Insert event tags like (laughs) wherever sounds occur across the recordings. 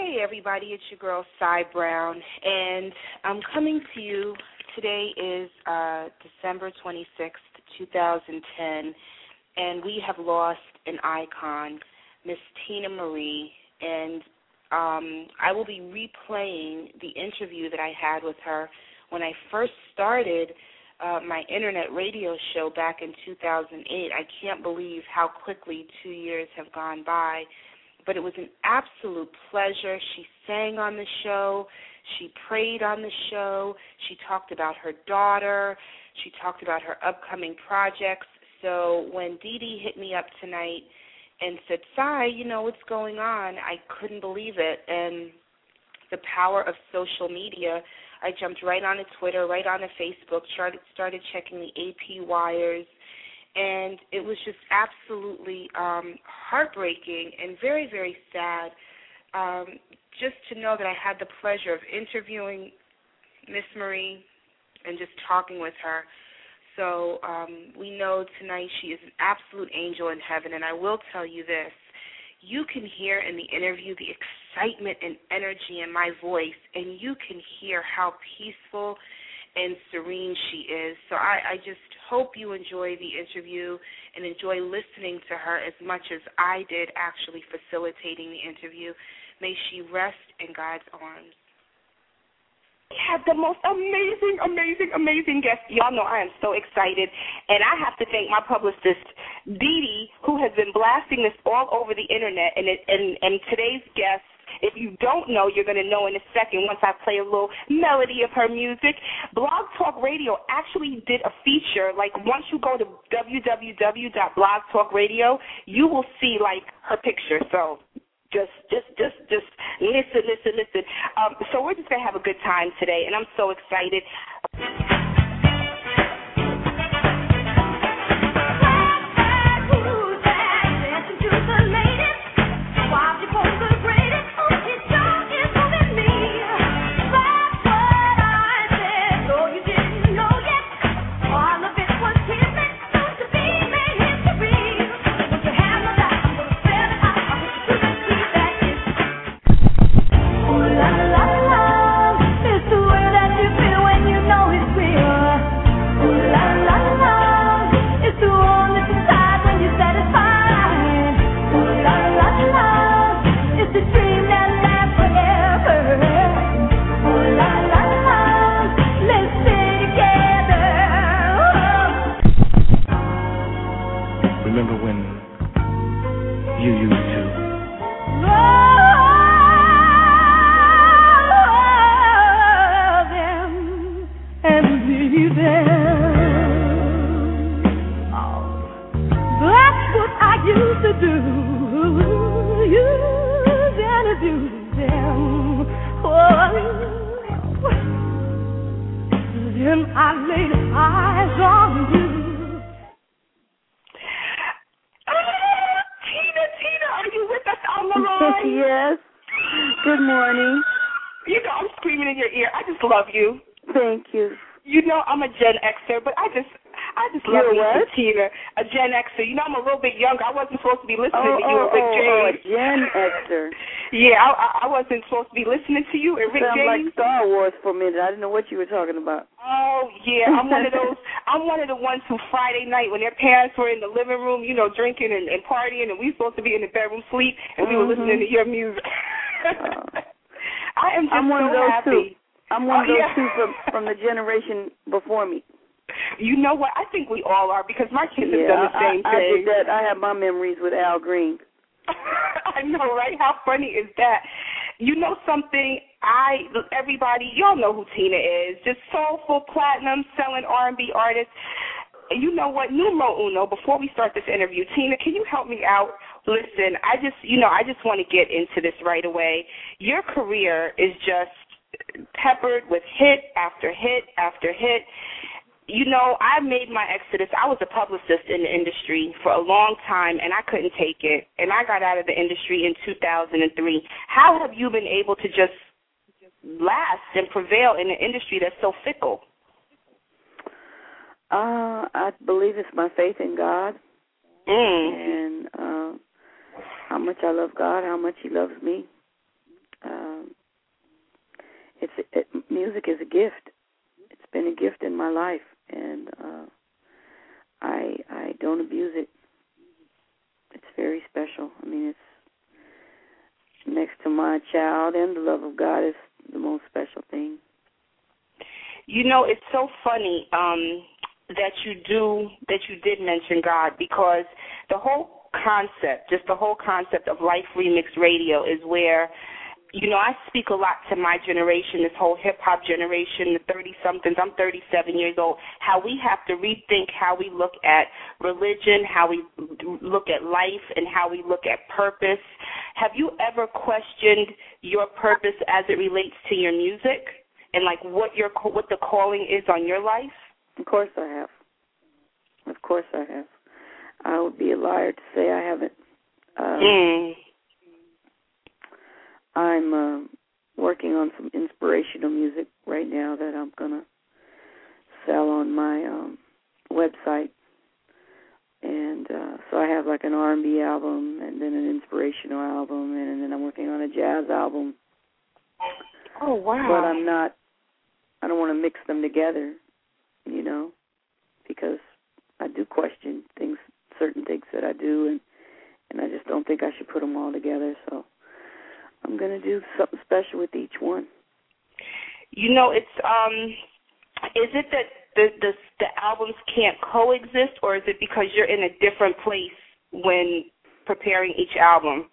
Hey everybody, it's your girl Cy Brown, and I'm coming to you. Today is uh, December 26th, 2010, and we have lost an icon, Miss Teena Marie, and um, I will be replaying the interview that I had with her when I first started uh, my internet radio show back in 2008. I can't believe how quickly two years have gone by, but it was an absolute pleasure. She sang on the show, she prayed on the show, she talked about her daughter, she talked about her upcoming projects. So when Dee Dee hit me up tonight and said, Cy, you know what's going on, I couldn't believe it. And the power of social media I jumped right onto Twitter, right onto Facebook, started started checking the AP wires, and it was just absolutely um, heartbreaking and very very sad. Um, just to know that I had the pleasure of interviewing Miss Marie and just talking with her. So um, we know tonight she is an absolute angel in heaven, and I will tell you this you can hear in the interview the excitement and energy in my voice, and you can hear how peaceful and serene she is. So I, I just hope you enjoy the interview and enjoy listening to her as much as I did actually facilitating the interview. May she rest in God's arms. We had the most amazing, amazing, amazing guest. Y'all know I am so excited. And I have to thank my publicist, Dee Dee, who has been blasting this all over the internet. And, and, and today's guest, if you don't know, you're going to know in a second once I play a little melody of her music. Blog Talk Radio actually did a feature. Like, once you go to www.blogtalkradio, you will see, like, her picture. So just just just just listen listen listen um so we're just going to have a good time today and i'm so excited Teena, a Gen Xer. You know, I'm a little bit younger. I wasn't supposed to be listening Oh, to you oh, and Rick oh, oh, James. Gen Xer. Yeah, I, I wasn't supposed to be listening to you and Rick Sounds like Star Wars for a minute. I didn't know what you were talking about. Oh yeah, I'm one of (laughs) those. I'm one of the ones who Friday night when their parents were in the living room, you know, drinking and, and partying, and we supposed to be in the bedroom sleep, and we were Mhm. listening to your music. Oh. (laughs) I am just I'm one so of those happy. too. I'm one of Oh, those yeah. two from from the generation before me. You know what? I think we all are because my kids have done the same I, I thing. did that. I have my memories with Al Green. (laughs) I know, right? How funny is that? You know something? I everybody, y'all know who Teena is. Just soulful platinum selling R and B artist. you know what, numero uno. Before we start this interview, Teena, can you help me out? Listen, I just, you know, I just want to get into this right away. Your career is just peppered with hit after hit after hit. You know, I made my exodus. I was a publicist in the industry for a long time, and I couldn't take it. And I got out of the industry in 2003. How have you been able to just last and prevail in an industry that's so fickle? Uh, I believe it's my faith in God Mm. and uh, how much I love God, how much He loves me. Um, it's it, music is a gift. It's been a gift in my life, and uh, I I don't abuse it. It's very special. I mean, it's next to my child and the love of God is the most special thing. You know, it's so funny um, that you do that you did mention God because the whole concept, just the whole concept of Life Remix Radio, is where you know, I speak a lot to my generation, this whole hip hop generation, the 30 somethings. I'm 37 years old. How we have to rethink how we look at religion, how we look at life, and how we look at purpose. Have you ever questioned your purpose as it relates to your music and like what your what the calling is on your life? Of course I have. Of course I have. I would be a liar to say I haven't. Uh, Mm. I'm uh, working on some inspirational music right now that I'm gonna sell on my um, website, and uh, so I have like an R&B album, and then an inspirational album, and, then I'm working on a jazz album. Oh wow. But I'm not. I don't want to mix them together, you know, because I do question things, certain things that I do, and and I just don't think I should put them all together. So I'm going to do something special with each one. You know, it's um is it that the the the albums can't coexist or is it because you're in a different place when preparing each album?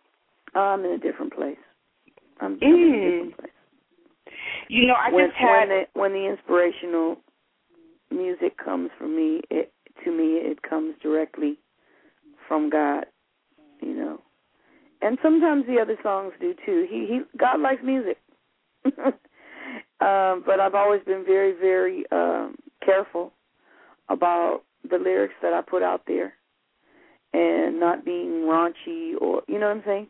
I'm in a different place. I'm, I'm in a Mm. different place. You know, I when, just had when the when the inspirational music comes from me, it to me it comes directly from God, you know. And sometimes the other songs do too. He he God likes music. (laughs) um, but I've always been very very um careful about the lyrics that I put out there and not being raunchy or you know what I'm saying?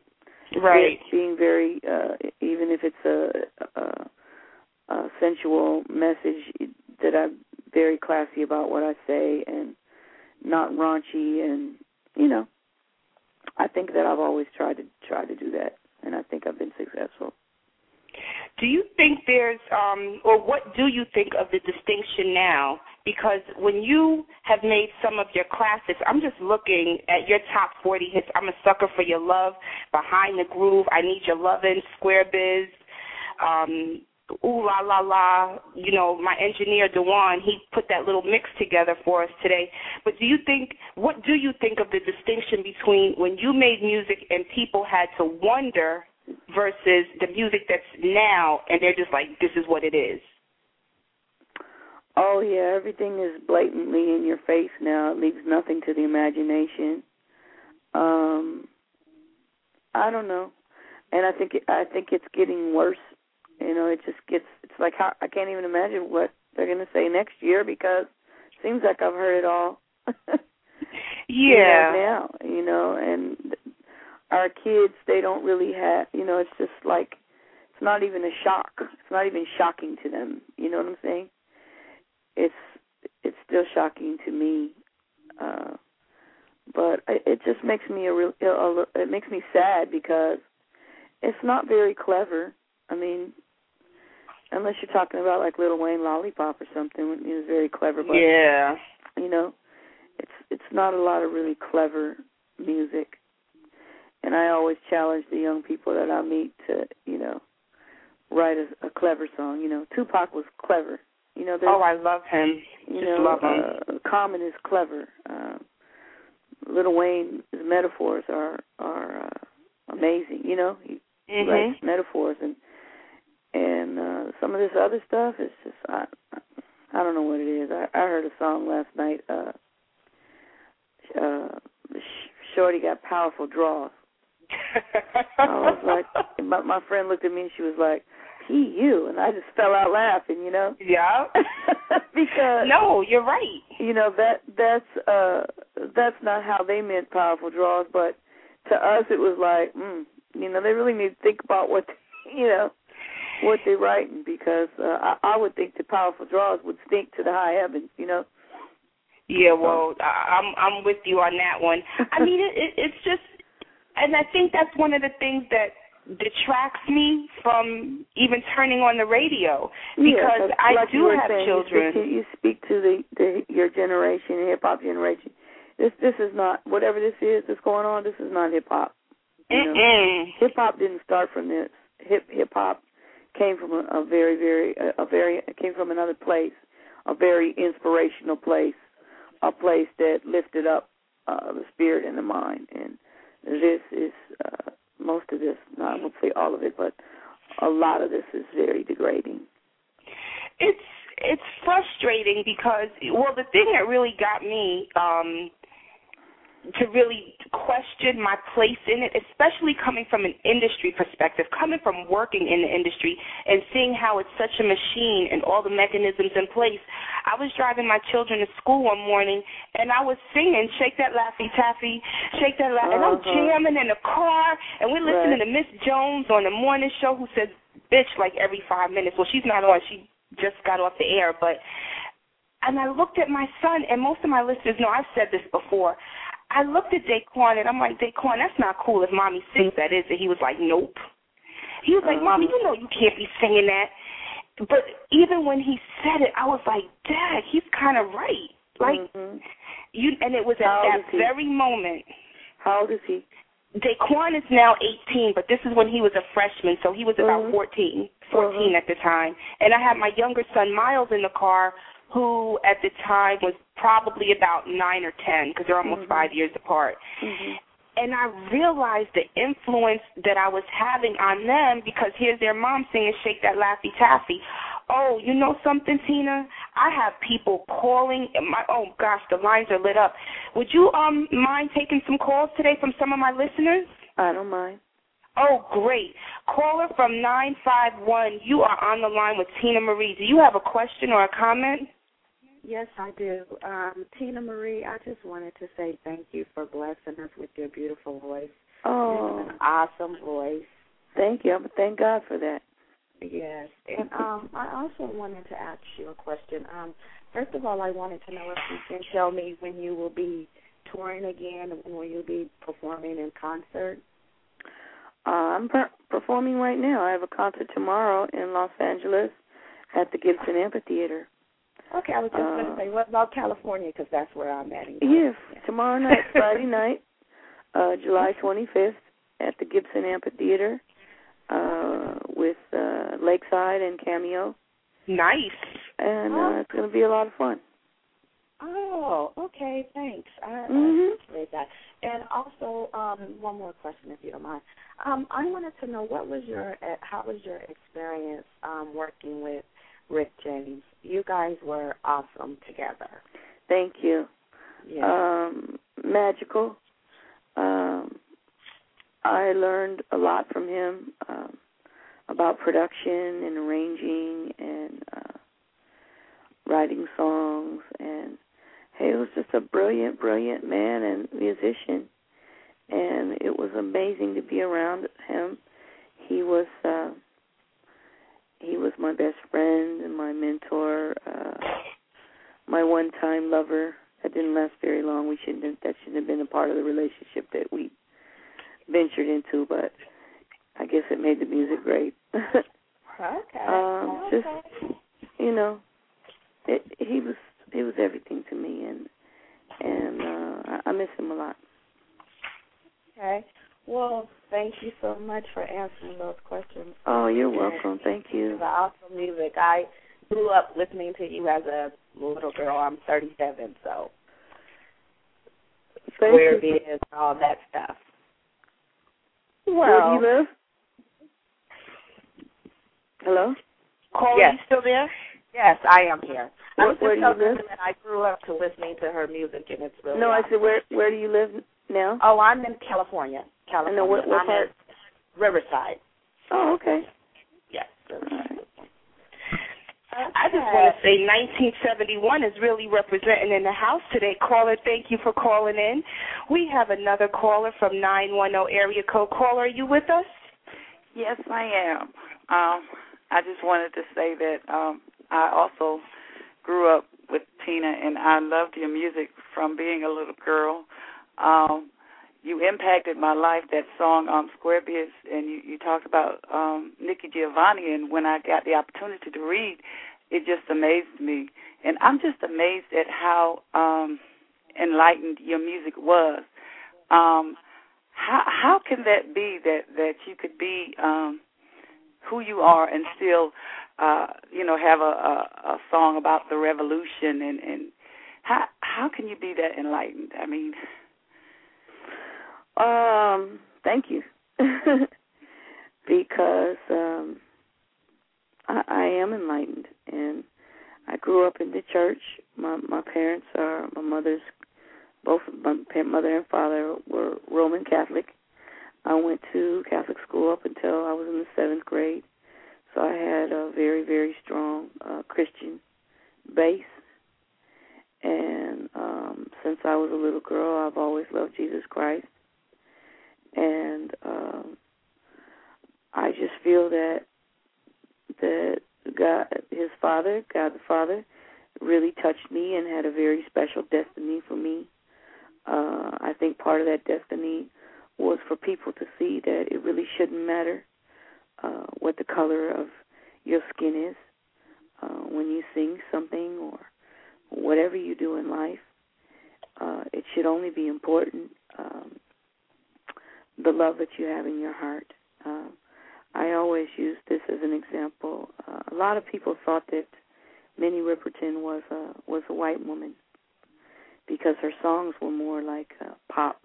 right. Being very uh even if it's a, a, a sensual message that I'm very classy about what I say and not raunchy and you know I think that I've always tried to try to do that and I think I've been successful. Do you think there's um or what do you think of the distinction now? Because when you have made some of your classics, I'm just looking at your top 40 hits. I'm a sucker for your love, Behind the Groove, I Need Your Lovin', Square Biz, um, Ooh La La La. You know, my engineer Dewan, he put that little mix together for us today. But do you think, what do you think of the distinction between when you made music and people had to wonder versus the music that's now and they're just like, this is what it is? Oh yeah, everything is blatantly in your face now. It leaves nothing to the imagination. Um I don't know. And I think I think it's getting worse. You know, it just gets it's like how I can't even imagine what they're going to say next year because it seems like I've heard it all. (laughs) you know, Yeah. now, you know, and our kids they don't really have, you know, it's just like it's not even a shock. It's not even shocking to them. You know what I'm saying? It's it's still shocking to me. Uh but it it just makes me a real a, it makes me sad because it's not very clever. I mean, unless you're talking about like Little Wayne Lollipop or something, it was very clever. But Yeah. you know, it's it's not a lot of really clever music. And I always challenge the young people that I meet to, you know, write a, a clever song. You know, Tupac was clever. You know, Oh, I love him. you Just know, love him. uh, Common is clever. Uh, Little Wayne's metaphors are are uh, amazing. You know, he Mhm. writes metaphors and and uh, some of this other stuff is just I I don't know what it is. I, I heard a song last night. uh uh, Shorty got powerful draws. I was like, (laughs) my, my friend looked at me and she was like, "He, you," and I just fell out laughing, you know. Yeah. (laughs) because no, you're right. You know that that's uh that's not how they meant powerful draws, but to us it was like, mm, you know, they really need to think about what (laughs) you know what they're writing because uh, I, I would think the powerful draws would stink to the high heavens, you know. Yeah, well, I, I'm I'm with you on that one. (laughs) I mean, it, it, it's just, and I think that's one of the things that detracts me from even turning on the radio because yeah, I like do have saying, children. You speak, to, you speak to the, the your generation, hip hop generation. This this is not whatever this is that's going on. This is not hip hop. Hip hop didn't start from this. Hip hip hop came from a, a very very a, a very came from another place, a very inspirational place a place that lifted up uh, the spirit and the mind. And this is uh, most of this, I won't say all of it, but a lot of this is very degrading. It's it's frustrating because well, the thing that really got me um, to really question my place in it, especially coming from an industry perspective, coming from working in the industry and seeing how it's such a machine and all the mechanisms in place. I was driving my children to school one morning and I was singing "Shake That Laffy Taffy," "Shake That Laffy," uh-huh. and I'm Uh-huh. jamming in the car and we're listening right. to Miss Jones on the morning show who says "bitch" like every five minutes. Well, she's not on; she just got off the air, but. And I looked at my son, and most of my listeners know I've said this before. I looked at Daquan and I'm like, Daquan, that's not cool if mommy sings that, is it? He was like, Nope. He was like, Mommy, you know you can't be singing that. But even when he said it, I was like, Dad, he's kind of right. Like mm-hmm. you, and it was at that very moment. How old is he? Daquan is now 18, but this is when he was a freshman, so he was about Mhm. 14, 14 Mhm. at the time. And I had my younger son Miles in the car, who at the time was probably about nine or ten, because they're almost Mhm. five years apart. Mm-hmm. And I realized the influence that I was having on them because here's their mom singing "Shake That Laffy Taffy." Oh, you know something, Teena? I have people calling. My oh gosh, the lines are lit up. Would you um mind taking some calls today from some of my listeners? I don't mind. Oh, great. Caller from 951, you are on the line with Teena Marie. Do you have a question or a comment? Yes, I do. Um, Teena Marie, I just wanted to say thank you for blessing us with your beautiful voice. You Oh, have an awesome voice. thank you. Thank God for that. Yes. And um, I also wanted to ask you a question. Um, first of all, I wanted to know if you can tell me when you will be touring again and when you'll be performing in concert. Uh, I'm per- performing right now. I have a concert tomorrow in Los Angeles at the Gibson Amphitheater. Okay, I was just going Uh, to say, what about California? Because that's where I'm at. Yes, tomorrow night, (laughs) Friday night, uh, July 25th, at the Gibson Amphitheater uh, with uh, Lakeside and Cameo, Nice. and Oh. uh, it's going to be a lot of fun. Oh, okay, thanks. I, Mhm. I appreciate that. And also, um, one more question, if you don't mind. Um, I wanted to know what was your, uh, how was your experience um, working with Rick James? You guys were awesome together. Thank you. Yeah. Um, magical. Um, I learned a lot from him um, about production and arranging and uh, writing songs. And hey, he was just a brilliant, brilliant man and musician. And it was amazing to be around him. He was uh, he was my best friend and my mentor, uh, my one-time lover. That didn't last very long. We shouldn't have, that shouldn't have been a part of the relationship that we ventured into, but I guess it made the music great. (laughs) okay. (laughs) um, okay. just you know, it, he was he was everything to me, and and uh, I, I miss him a lot. okay. Well, thank you so much for answering those questions. Oh, you're welcome. Thank you. The awesome music. I grew up listening to you as a little girl. I'm 37, so Thank Square you. And all that stuff. Where do you live? Hello. Caller, Yes. you still there? Yes, I am here. I Where- where do you live? that I grew up to listening to her music, and it's really No, I said where where do you live now? Oh, I'm in California. California. And what, what I'm part? Riverside. Oh, okay. Yes. Riverside. I just want to say 1971 is really representing in the house today. Caller, thank you for calling in. We have another caller from 910 area code. Caller, are you with us? Yes, I am. Um, I just wanted to say that um, I also grew up with Teena, and I loved your music from being a little girl. Um, you impacted my life. That song, um, Squarebiz, and you, you talked about um, Nikki Giovanni. And when I got the opportunity to read, it just amazed me. And I'm just amazed at how um, enlightened your music was. Um, how how can that be that that you could be um, who you are and still, uh, you know, have a, a, a song about the revolution and and how how can you be that enlightened? I mean. Um, thank you. (laughs) because um I, I am enlightened and I grew up in the church. My my parents are my mother's both my mother and father were Roman Catholic. I went to Catholic school up until I was in the seventh grade, so I had a very very strong uh, Christian base. And um, since I was a little girl, I've always loved Jesus Christ and um, I just feel that that God, His Father, God the Father, really touched me and had a very special destiny for me. Uh, I think part of that destiny was for people to see that it really shouldn't matter uh, what the color of your skin is uh, when you sing something or whatever you do in life. Uh, it should only be important um, the love that you have in your heart. Uh, I always use this as an example. Uh, a lot of people thought that Minnie Riperton was a was a white woman because her songs were more like uh, pop,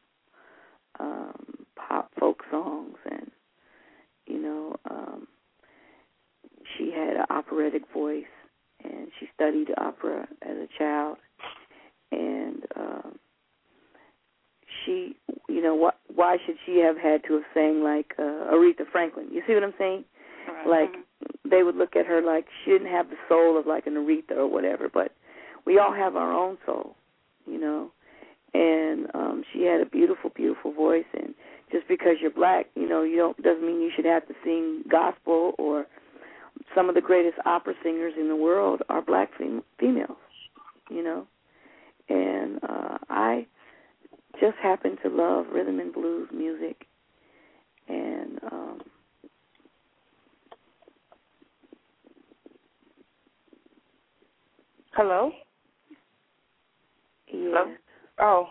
um, pop folk songs, and you know, um, she had an operatic voice, and she studied opera as a child, and um, she, you know, what? Why should she have had to have sang like uh, Aretha Franklin? You see what I'm saying? Right. Like they would look at her like she didn't have the soul of like an Aretha or whatever, but we all have our own soul, you know. And um she had a beautiful, beautiful voice and just because you're black, you know, you don't doesn't mean you should have to sing gospel or some of the greatest opera singers in the world are black fem- females, you know. And uh I just happen to love rhythm and blues music and um Hello? yeah. Hello? Oh.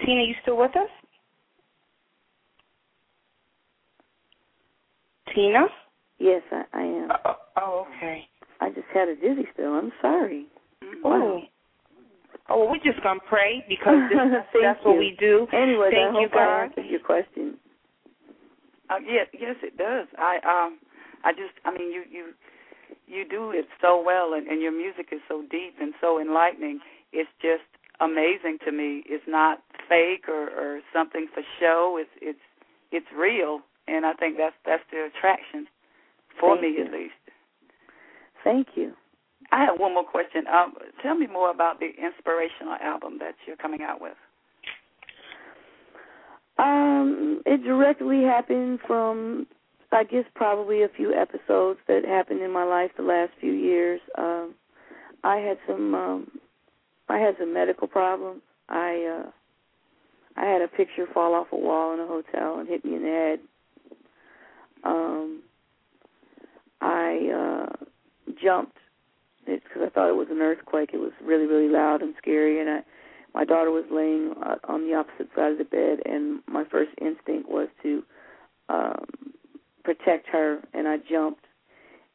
Teena, you still with us? Teena? Yes, I, I am. Oh, oh, okay. I just had a dizzy spell. I'm sorry. Oh. Oh, well, we're just going to pray because this, Thank (laughs) that's what you. we do. Anyway, Thank I you, hope I God. answered your question. Uh, yes, yes, it does. I um, I just, I mean, you you you do it so well, and, and your music is so deep and so enlightening. It's just amazing to me. It's not fake or or something for show. It's it's it's real, and I think that's that's the attraction for Thank me you. at least. Thank you. I have one more question. Um, tell me more about the inspirational album that you're coming out with. Um, it directly happened from, I guess, probably a few episodes that happened in my life the last few years. Um, I had some, um, I had some medical problems. I, uh, I had a picture fall off a wall in a hotel and hit me in the head. Um, I uh, jumped because I thought it was an earthquake. It was really, really loud and scary, and I my daughter was laying uh, on the opposite side of the bed, and my first instinct was to um, protect her, and I jumped.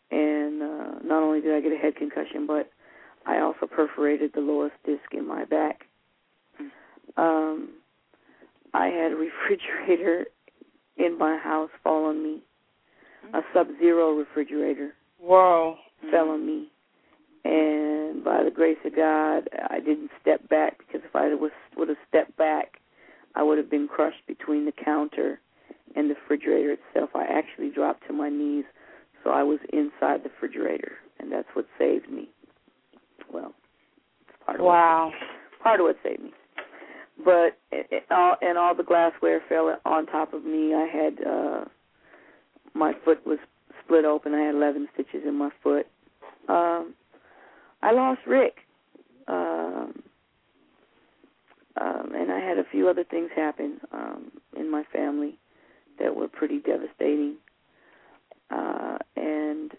And uh, not only did I get a head concussion, but I also perforated the lowest disc in my back. Um, I had a (laughs) refrigerator in my house fall on me, a Sub-Zero refrigerator Whoa. fell on me, and by the grace of God, I didn't step back because if I was would have stepped back, I would have been crushed between the counter and the refrigerator itself. I actually dropped to my knees, so I was inside the refrigerator, and that's what saved me. Well, it's part of wow, what, part of what saved me. But it, it, all, and all the glassware fell on top of me. I had uh my foot was split open. I had 11 stitches in my foot. Um, I lost Rick. Um, um, and I had a few other things happen um, in my family that were pretty devastating. Uh, and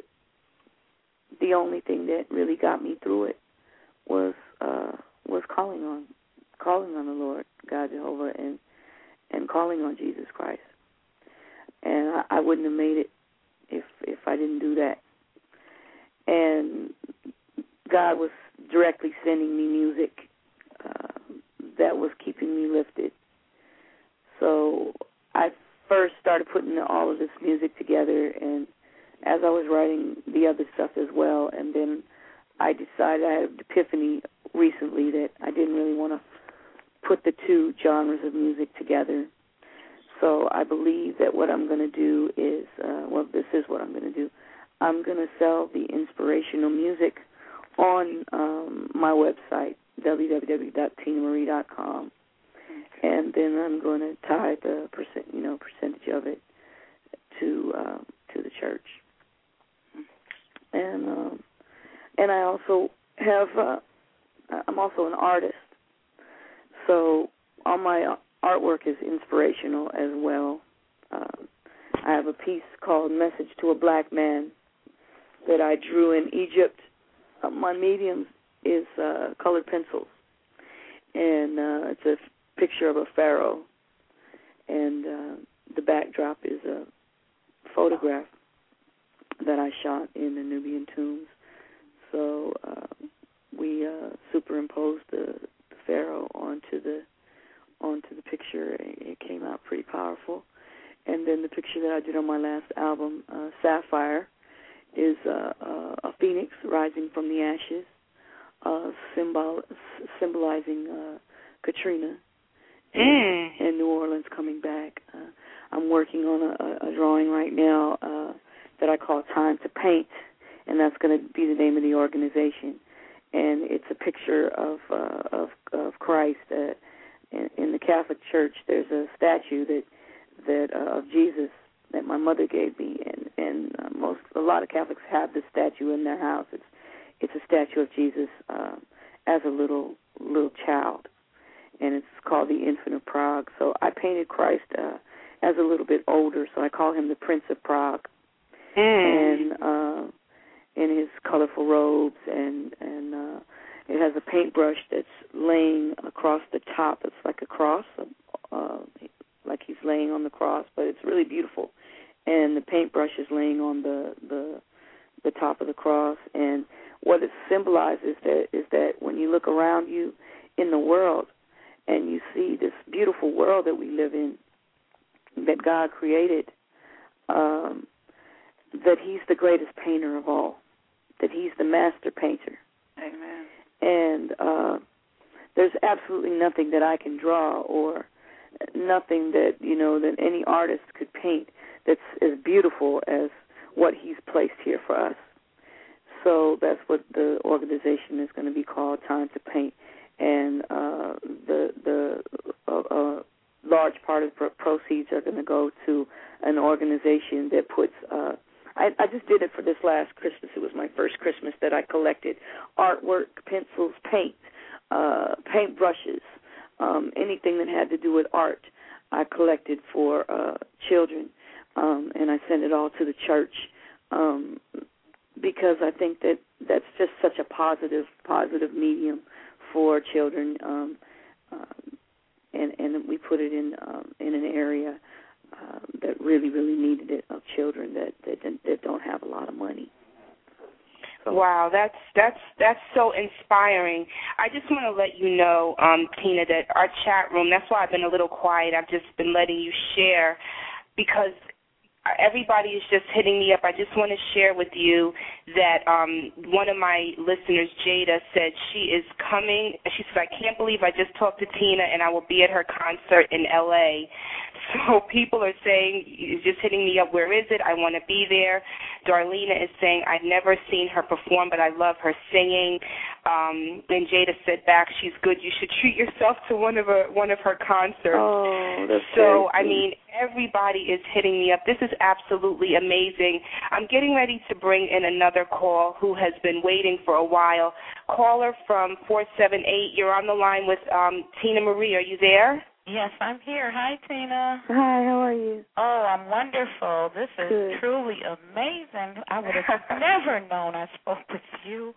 the only thing that really got me through it was uh, was calling on calling on the Lord God Jehovah and and calling on Jesus Christ. And I, I wouldn't have made it if if I didn't do that. And God was directly sending me music uh, that was keeping me lifted. So I first started putting all of this music together, and as I was writing the other stuff as well, and then I decided I had an epiphany recently that I didn't really want to put the two genres of music together. So I believe that what I'm going to do is, uh, well, this is what I'm going to do. I'm going to sell the inspirational music on um, my website, www.teenamarie.com, and then I'm going to tie the percent, you know, percentage of it to uh, to the church. And um, and I also have uh, I'm also an artist, so all my artwork is inspirational as well. Um, I have a piece called "Message to a Black Man" that I drew in Egypt. My medium is uh, colored pencils, and uh, it's a picture of a pharaoh, and uh, the backdrop is a photograph that I shot in the Nubian tombs. So uh, we uh, superimposed the, the pharaoh onto the onto the picture. And it came out pretty powerful. And then the picture that I did on my last album, uh, Sapphire, is uh, uh, a phoenix rising from the ashes, uh, symbol symbolizing uh, Katrina mm. and New Orleans coming back. Uh, I'm working on a, a drawing right now uh, that I call Time to Paint, and that's going to be the name of the organization. And it's a picture of uh, of, of Christ. Uh, in, in the Catholic Church, there's a statue that that uh, of Jesus that my mother gave me, and and uh, most a lot of Catholics have this statue in their house. It's it's a statue of Jesus uh, as a little little child, and it's called the Infant of Prague. So I painted Christ uh, as a little bit older, so I call him the Prince of Prague, mm. and uh, in his colorful robes, and and uh, it has a paintbrush that's laying across the top. It's like a cross, uh, like he's laying on the cross, but it's really beautiful. And the paintbrush is laying on the the the top of the cross, and what it symbolizes that is that when you look around you in the world and you see this beautiful world that we live in that God created, um, that He's the greatest painter of all, that He's the master painter. Amen. And uh, there's absolutely nothing that I can draw or nothing that you know that any artist could paint that's as beautiful as what he's placed here for us. So that's what the organization is going to be called, Time to Paint, and uh, the the uh, uh, large part of the proceeds are going to go to an organization that puts. Uh, I, I just did it for this last Christmas. It was my first Christmas that I collected artwork, pencils, paint, uh, paint brushes, um, anything that had to do with art. I collected for uh, children, um, and I send it all to the church um, because I think that that's just such a positive, positive medium for children, um, uh, and and we put it in um, in an area uh, that really, really needed it of children that that that don't have a lot of money. So. Wow, that's that's that's so inspiring. I just want to let you know, um, Teena, that our chat room. That's why I've been a little quiet. I've just been letting you share because everybody is just hitting me up. I just want to share with you that um, one of my listeners, Jada, said she is coming. She said, I can't believe I just talked to Teena and I will be at her concert in L.A. (laughs) So people are saying, just hitting me up, where is it? I want to be there. Darlena is saying, I've never seen her perform, but I love her singing. Um, then Jada said back, she's good. You should treat yourself to one of her one of her concerts. Oh, that's so I mean, everybody is hitting me up. This is absolutely amazing. I'm getting ready to bring in another call who has been waiting for a while. Caller from four seven eight. You're on the line with um, Teena Marie. Are you there? Yes, I'm here. Hi, Teena. Hi, how are you? Oh, I'm wonderful. This is Good. truly amazing. I would have (laughs) never known I spoke with you.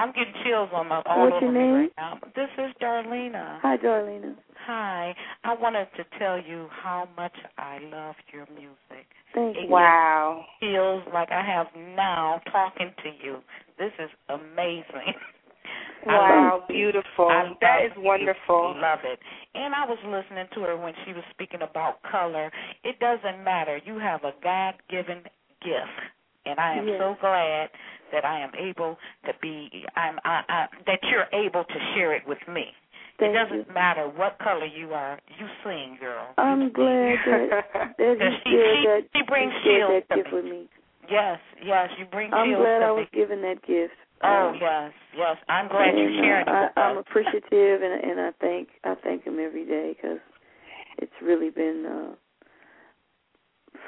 I'm getting chills on my all What's over your me name? right now. This is Darlena. Hi, Darlena. Hi. I wanted to tell you how much I love your music. Thank It you. Wow. feels like I have now talking to you. This is amazing. (laughs) Wow, beautiful. I that love is wonderful. Love it. And I was listening to her when she was speaking about color. It doesn't matter. You have a God given gift. And I am Yes. so glad that I am able to be I'm I, I that you're able to share it with me. Thank it doesn't you. matter what color you are. You sing, girl. I'm glad that, (laughs) that you she- she- that, she brings you shared that gift me. with me. Yes, yes, you bring I'm chills glad to I me. was given that gift. Oh Um, yes, yes. I'm glad you're sharing it I, with I'm appreciative, and and I thank I thank him every day because it's really been uh,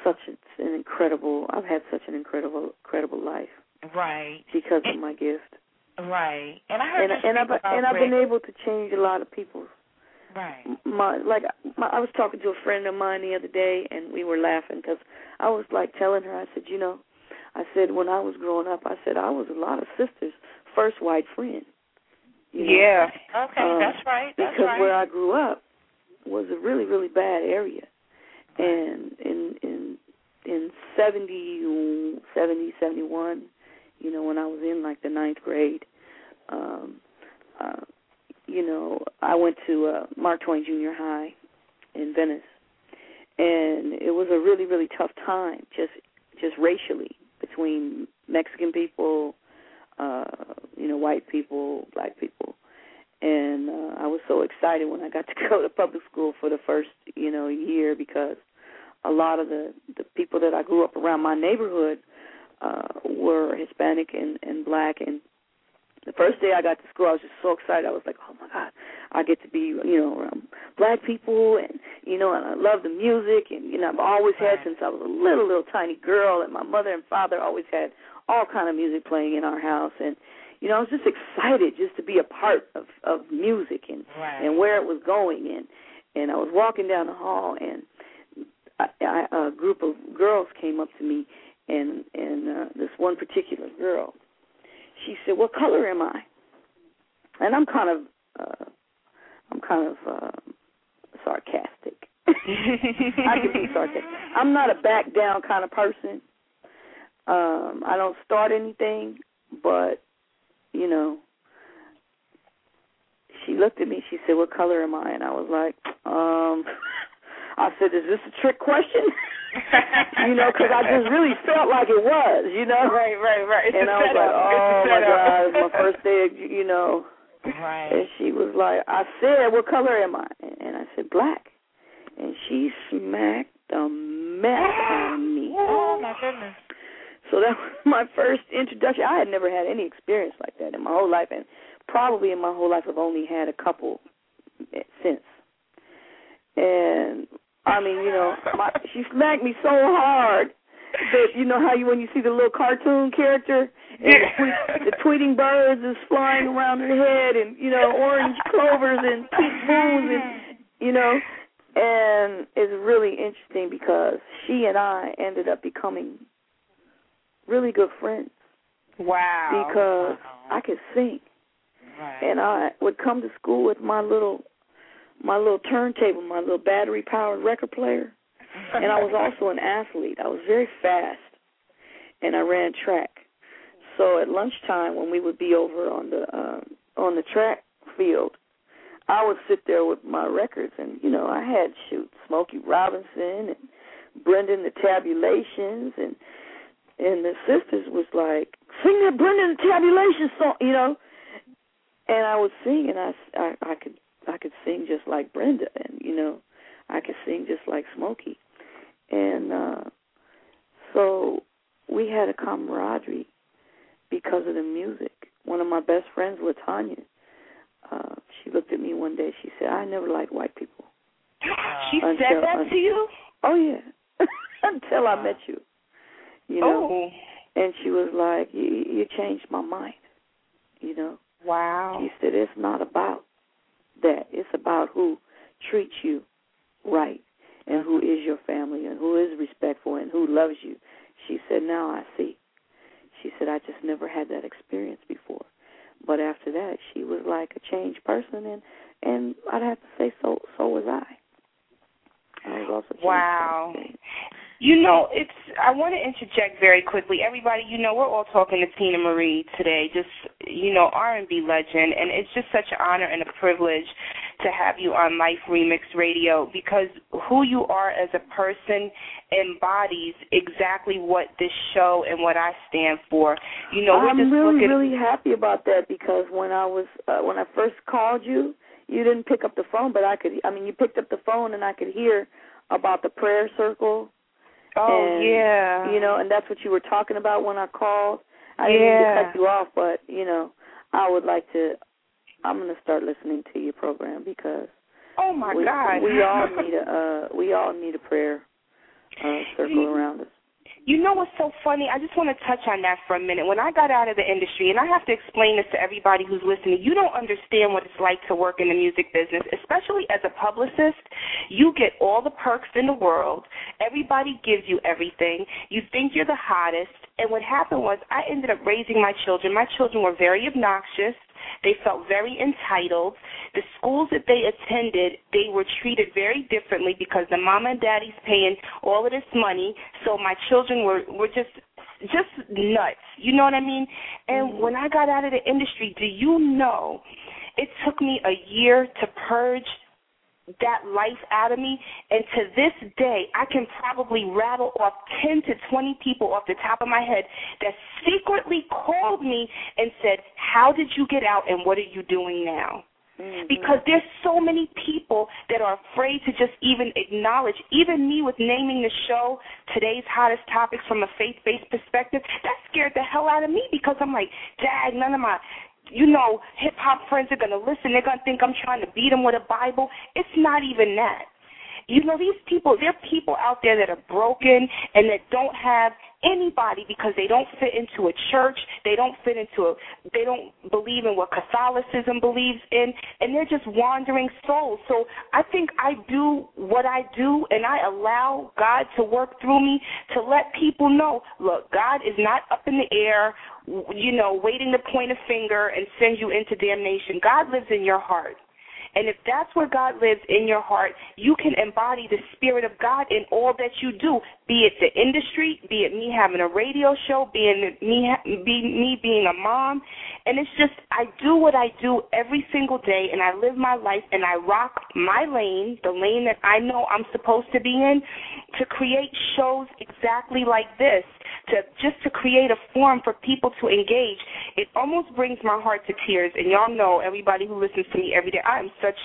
such an incredible. I've had such an incredible incredible life Right, because of my gift, right. And I heard and and I've and I've been able to change a lot of people's Right. my like my, I was talking to a friend of mine the other day, and we were laughing because I was like telling her, I said, you know, I said when I was growing up, I said I was a lot of sisters' first white friend. You know? Yeah. Okay, Um, that's right. That's because right. where I grew up was a really really bad area, and in in in seventy seventy seventy one, you know, when I was in like the ninth grade, um, uh, you know, I went to uh, Mark Twain Junior High in Venice, and it was a really really tough time, just just racially between Mexican people, uh, you know, white people, black people, and uh, I was so excited when I got to (laughs) go to public school for the first you know year because a lot of the the people that I grew up around my neighborhood uh, were Hispanic and and black and the first day I got to school, I was just so excited. I was like, "Oh my God, I get to be, you know, around black people, and you know, and I love the music, and you know, I've always had since I was a little, little tiny girl, and my mother and father always had all kind of music playing in our house, and you know, I was just excited just to be a part of of music and Right. and where it was going, and and I was walking down the hall, and A group of girls came up to me, and and uh, this one particular girl she said, "What color am I?" And I'm kind of, uh, I'm kind of uh, sarcastic. (laughs) I can be sarcastic. I'm not a back down kind of person. Um, I don't start anything, but you know, she looked at me. She said, "What color am I?" And I was like, um, (laughs) I said, "Is this a trick question?" (laughs) you know, because I just really felt like it was, you know. Right, right, right. It's and I was setup. like, oh my god, it's my first day, of, you know. Right. And she was like, I said, what color am I? And I said, black. And she smacked the mess out of me. (gasps) Oh my goodness. So that was (laughs) my first introduction. I had never had any experience like that in my whole life, and probably in my whole life I've only had a couple since. And I mean, you know, my, she smacked me so hard that you know how you when you see the little cartoon character and the, the tweeting birds is flying around her head, and you know orange clovers and pink moons, and you know, and it's really interesting because she and I ended up becoming really good friends Wow. because I could sing, Right. and I would come to school with my little my little turntable, my little battery powered record player, and I was also an athlete. I was very fast, and I ran track. So at lunchtime, when we would be over on the uh, on the track field, I would sit there with my records, and you know I had shoot Smokey Robinson and Brenda the Tabulations, and and the sisters was like, sing that Brenda the Tabulations song, you know. And I was singing, I, I I could I could sing just like Brenda, and you know, I could sing just like Smokey, and uh so we had a camaraderie because of the music. One of my best friends, Latanya, uh, she looked at me one day. She said, "I never liked white people." (gasps) She Until- said that un- to you? Oh yeah, (laughs) until I met you. You know, Oh, and she was like, "You, you changed my mind." You know, wow. she said, "It's not about that. It's about who treats you right, and who is your family, and who is respectful, and who loves you." She said, "Now I see." She said, "I just never had that experience before." But after that, she was like a changed person, and and I'd have to say, so so was I. I was also changed Wow. person. You know, it's. I want to interject very quickly. Everybody, you know, we're all talking to Teena Marie today, just you know, R and B legend, and it's just such an honor and a privilege to have you on Life Remix Radio because who you are as a person embodies exactly what this show and what I stand for. You know, we're I'm just really, looking. really happy about that because when I was uh, when I first called you, you didn't pick up the phone, but I could. I mean, you picked up the phone and I could hear about the prayer circle. Oh and, yeah. You know, and that's what you were talking about when I called. I didn't mean to cut you off, but you know, I would like to. I'm going to start listening to your program because Oh my we, God. we all (laughs) need a uh, we all need a prayer uh, circle around us. You know what's so funny? I just want to touch on that for a minute. When I got out of the industry, and I have to explain this to everybody who's listening, you don't understand what it's like to work in the music business, especially as a publicist. You get all the perks in the world. Everybody gives you everything. You think you're the hottest. And what happened was I ended up raising my children. My children were very obnoxious. They felt very entitled. The schools that they attended, they were treated very differently because the mama and daddy's paying all of this money. So my children were were just just nuts. You know what I mean? And mm-hmm. when I got out of the industry, do you know it took me a year to purge that life out of me and to this day I can probably rattle off 10 to 20 people off the top of my head that secretly called me and said, "How did you get out and what are you doing now?" Mm-hmm. Because there's so many people that are afraid to just even acknowledge, even me with naming the show today's hottest topics from a faith-based perspective, that scared the hell out of me because I'm like, Dad, none of my you know, hip hop friends are gonna listen. They're gonna think I'm trying to beat them with a Bible. It's not even that. You know, these people, there are people out there that are broken and that don't have anybody because they don't fit into a church. They don't fit into a, they don't believe in what Catholicism believes in, and they're just wandering souls. So I think I do what I do and I allow God to work through me to let people know, look, God is not up in the air, you know, waiting to point a finger and send you into damnation. God lives in your heart. And if that's where God lives in your heart, you can embody the Spirit of God in all that you do, be it the industry, be it me having a radio show, be it me, be me being a mom. And it's just, I do what I do every single day, and I live my life, and I rock my lane, the lane that I know I'm supposed to be in, to create shows exactly like this to just to create a forum for people to engage. It almost brings my heart to tears. And y'all know, everybody who listens to me every day, I am such,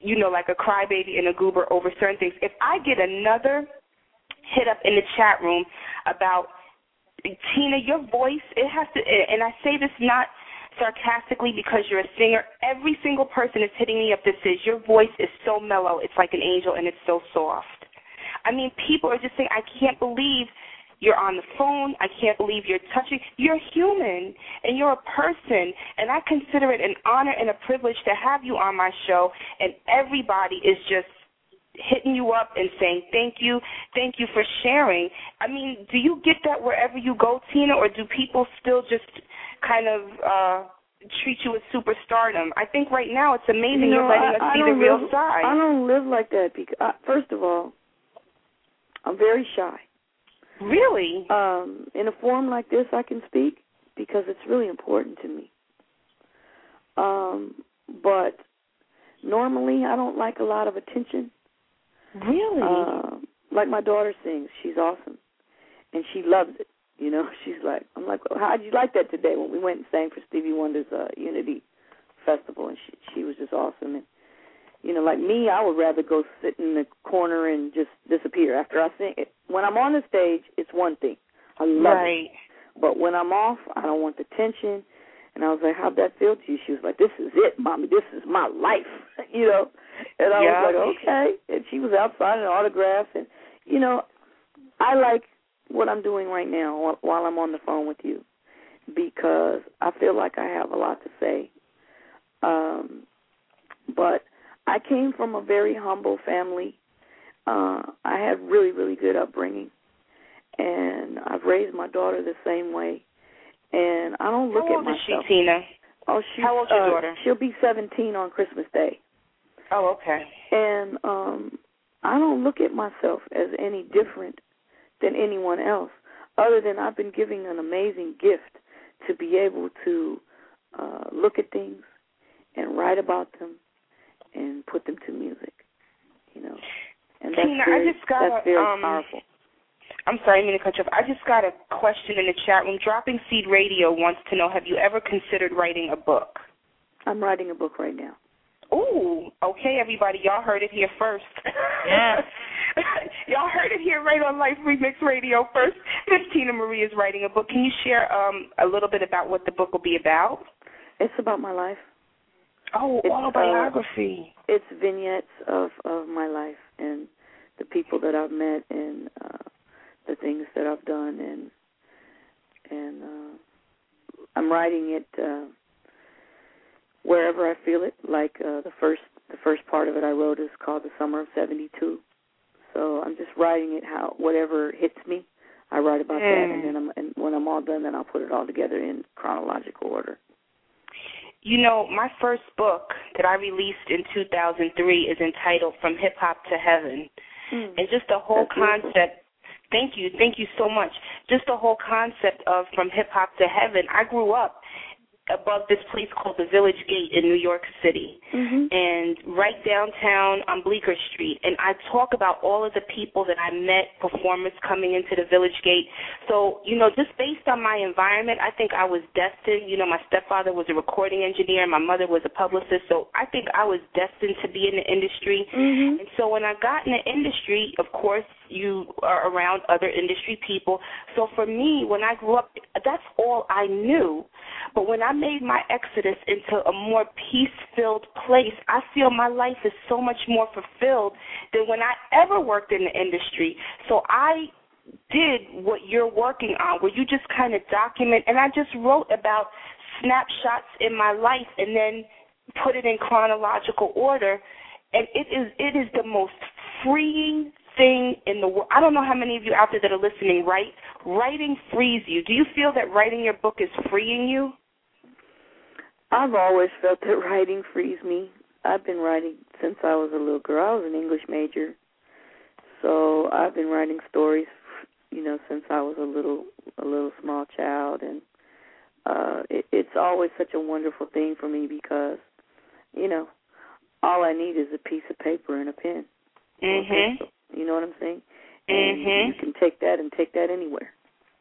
you know, like a crybaby and a goober over certain things. If I get another hit up in the chat room about Teena, your voice, it has to, and I say this not sarcastically because you're a singer. Every single person is hitting me up that says your voice is so mellow, it's like an angel, and it's so soft. I mean, people are just saying, I can't believe you're on the phone. I can't believe you're touching. You're human and you're a person, and I consider it an honor and a privilege to have you on my show. And everybody is just hitting you up and saying thank you, thank you for sharing. I mean, do you get that wherever you go, Teena, or do people still just kind of uh treat you with superstardom? I think right now it's amazing know, you're letting I, us I see the real live, side. I don't live like that because, uh, first of all, I'm very shy. Really? Um, in a forum like this, I can speak because it's really important to me. Um, but normally, I don't like a lot of attention. Really? Uh, like my daughter sings. She's awesome, and she loves it. You know, (laughs) she's like, I'm like, well, how'd you like that today when we went and sang for Stevie Wonder's uh, Unity Festival, and she she was just awesome. And you know, like me, I would rather go sit in the corner and just disappear after I sing. It. When I'm on the stage, it's one thing. I love right. it. But when I'm off, I don't want the tension. And I was like, "How'd that feel to you?" She was like, "This is it, mommy. This is my life." (laughs) you know. And I Yeah. was like, "Okay." And she was outside and autographs, and you know, I like what I'm doing right now while- while I'm on the phone with you because I feel like I have a lot to say. Um, but I came from a very humble family. Uh, I had really, really good upbringing, and I've raised my daughter the same way. And I don't look How at old is she. Teena? Oh, she's, How old's your uh, daughter? She'll be 17 on Christmas Day. Oh, okay. And um I don't look at myself as any different than anyone else, other than I've been given an amazing gift to be able to uh look at things and write about them and put them to music. You know. And that's Teena, I just got that's a, very um, powerful. I'm sorry, I didn't mean to cut you off. I just got a question in the chat room. Dropping Seed Radio wants to know: Have you ever considered writing a book? I'm writing a book right now. Ooh, okay, everybody, y'all heard it here first. Yeah. (laughs) y'all heard it here right on Life Remix Radio first. Miss Teena Marie is writing a book. Can you share um a little bit about what the book will be about? It's about my life. Oh, It's, uh, it's vignettes of of my life and the people that I've met and uh the things that I've done and and uh I'm writing it uh wherever I feel it. Like uh the first the first part of it I wrote is called The Summer of 72 so I'm just writing it how whatever hits me I write about that. Mm. and then I'm and when I'm all done then I'll put it all together in chronological order You know, my first book that I released in 2003 is entitled From Hip Hop to Heaven. Hmm. And just the whole That's beautiful. concept. Thank you, thank you so much. Just the whole concept of from hip hop to heaven. I grew up above this place called the Village Gate in New York City, Mhm. and right downtown on Bleecker Street. And I talk about all of the people that I met, performers coming into the Village Gate. So, you know, just based on my environment, I think I was destined. You know, my stepfather was a recording engineer, my mother was a publicist, so I think I was destined to be in the industry. Mhm. And so when I got in the industry, of course, you are around other industry people. So for me, when I grew up, that's all I knew. But when I made my exodus into a more peace-filled place, I feel my life is so much more fulfilled than when I ever worked in the industry. So I did what you're working on, where you just kind of document, and I just wrote about snapshots in my life and then put it in chronological order. And it is it is the most freeing thing in the world. I don't know how many of you out there that are listening write. Writing frees you. Do you feel that writing your book is freeing you? I've always felt that writing frees me. I've been writing since I was a little girl. I was an English major, so I've been writing stories, you know, since I was a little a little small child, and uh, it, it's always such a wonderful thing for me because, you know, all I need is a piece of paper and a pen. Mhm. You know what I'm saying? And Mhm. you can take that and take that anywhere.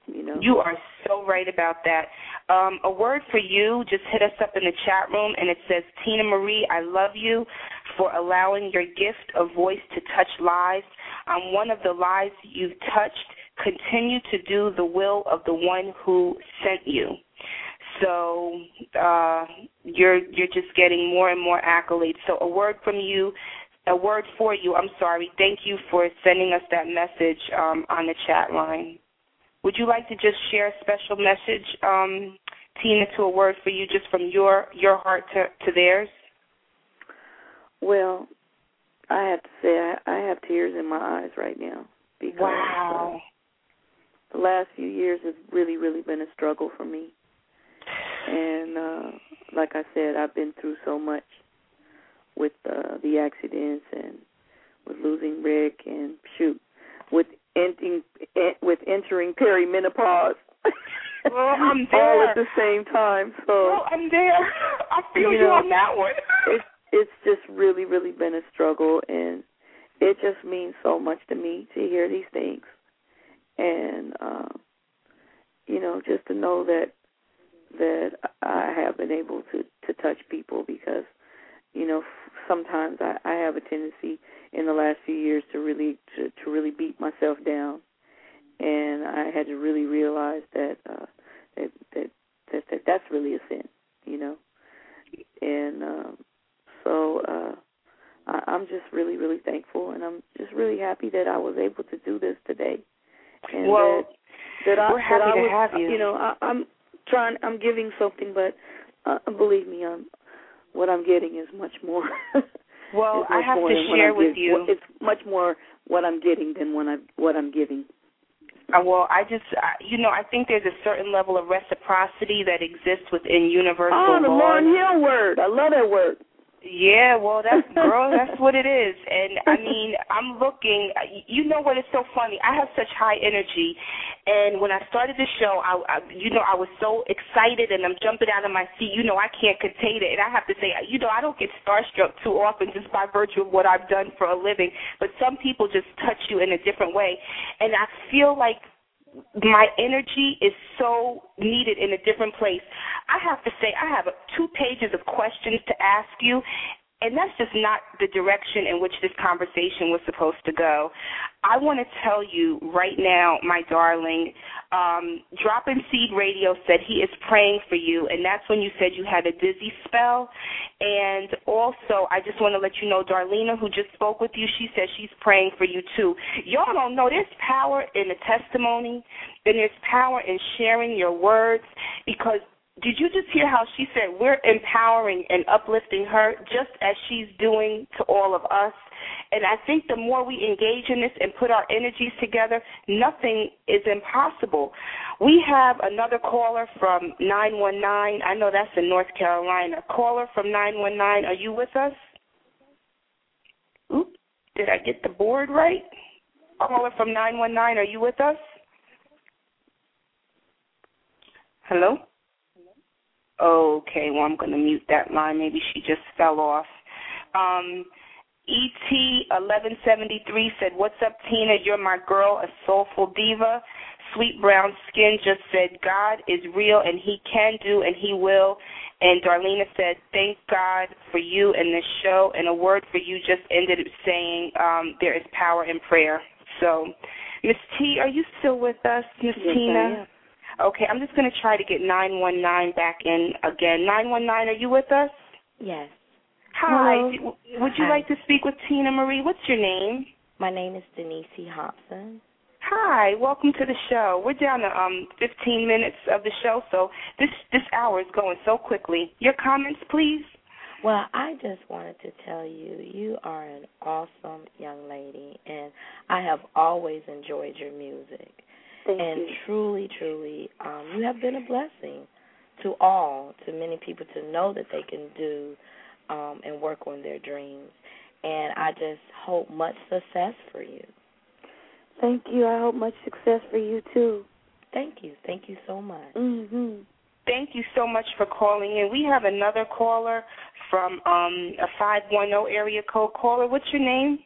You know. You are so right about that. Um, a word for you, just hit us up in the chat room, and it says, Teena Marie, I love you for allowing your gift of voice to touch lives. On one of the lives you've touched, continue to do the will of the one who sent you. So uh, you're you're just getting more and more accolades. So a word from you, a word for you. I'm sorry. Thank you for sending us that message um, on the chat line. Would you like to just share a special message, um, Teena, to a word for you, just from your your heart to to theirs? Well, I have to say I, I have tears in my eyes right now because Wow. uh, the last few years have really, really been a struggle for me. And uh like I said, I've been through so much with uh the accidents and with losing Rick and shoot with ending en- with entering perimenopause. Well, I'm there. (laughs) all at the same time. So Well, I'm there. I feel You you, know, on that one. it's (laughs) it's just really really been a struggle and it just means so much to me to hear these things, and uh, you know, just to know that that I have been able to to touch people because you know sometimes I, I have a tendency in the last few years to really to, to really beat myself down, and I had to really realize that uh, that, that that that that's really a sin, you know, and um, so uh, I, I'm just really really thankful, and I'm just really happy that I was able to do this today, and well, that, that I we're happy that I to was, have you. You know, I, I'm trying, I'm giving something, but uh, believe me, I'm what I'm getting is much more. (laughs) well, is I have to share with giving. you. It's much more what I'm getting than what I'm what I'm giving. Uh, well, I just, I, you know, I think there's a certain level of reciprocity that exists within universal Oh, the. Lauryn Hill word. I love that word. Yeah, well, that's (laughs) girl, that's what it is. And I mean, I'm looking. You know what? It's so funny. I have such high energy, and when I started the show, I, I, you know, I was so excited, and I'm jumping out of my seat. You know, I can't contain it, and I have to say, you know, I don't get starstruck too often just by virtue of what I've done for a living. But some people just touch you in a different way, and I feel like my energy is so needed in a different place. I have to say, I have two pages of questions to ask you, and that's just not the direction in which this conversation was supposed to go. I want to tell you right now, my darling, um, Dropping Seed Radio said he is praying for you, and that's when you said you had a dizzy spell. And also, I just want to let you know, Darlena, who just spoke with you, she said she's praying for you too. Y'all don't know there's power in the testimony, and there's power in sharing your words because did you just hear how she said we're empowering and uplifting her just as she's doing to all of us? And I think the more we engage in this and put our energies together, nothing is impossible. We have another caller from 919. I know that's in North Carolina. Caller from 919, are you with us? Oop, did I get the board right? Caller from 919, are you with us? Hello? Okay, well, I'm going to mute that line. Maybe she just fell off. Um, ET1173 said, What's up, Teena? You're my girl, a soulful diva. Sweet Brown Skin just said, God is real and He can do and He will. And Darlena said, Thank God for you and this show. And a word for you just ended up saying, um, There is power in prayer. So, Miss T, are you still with us, Miss Yes, Teena? Okay, I'm just going to try to get 919 back in again. 919, are you with us? Yes. Hi. Hello. Would you Hi. like to speak with Teena Marie? What's your name? My name is Denise. Hobson. Hi, welcome to the show. We're down to um 15 minutes of the show, so this this hour is going so quickly. Your comments, please. Well, I just wanted to tell you, you are an awesome young lady, and I have always enjoyed your music. Thank and you. truly, truly, um, you have been a blessing to all, to many people to know that they can do um, and work on their dreams. And I just hope much success for you. Thank you. I hope much success for you too. Thank you. Thank you so much. Mm-hmm. Thank you so much for calling in. We have another caller from um a 510 area code caller. What's your name?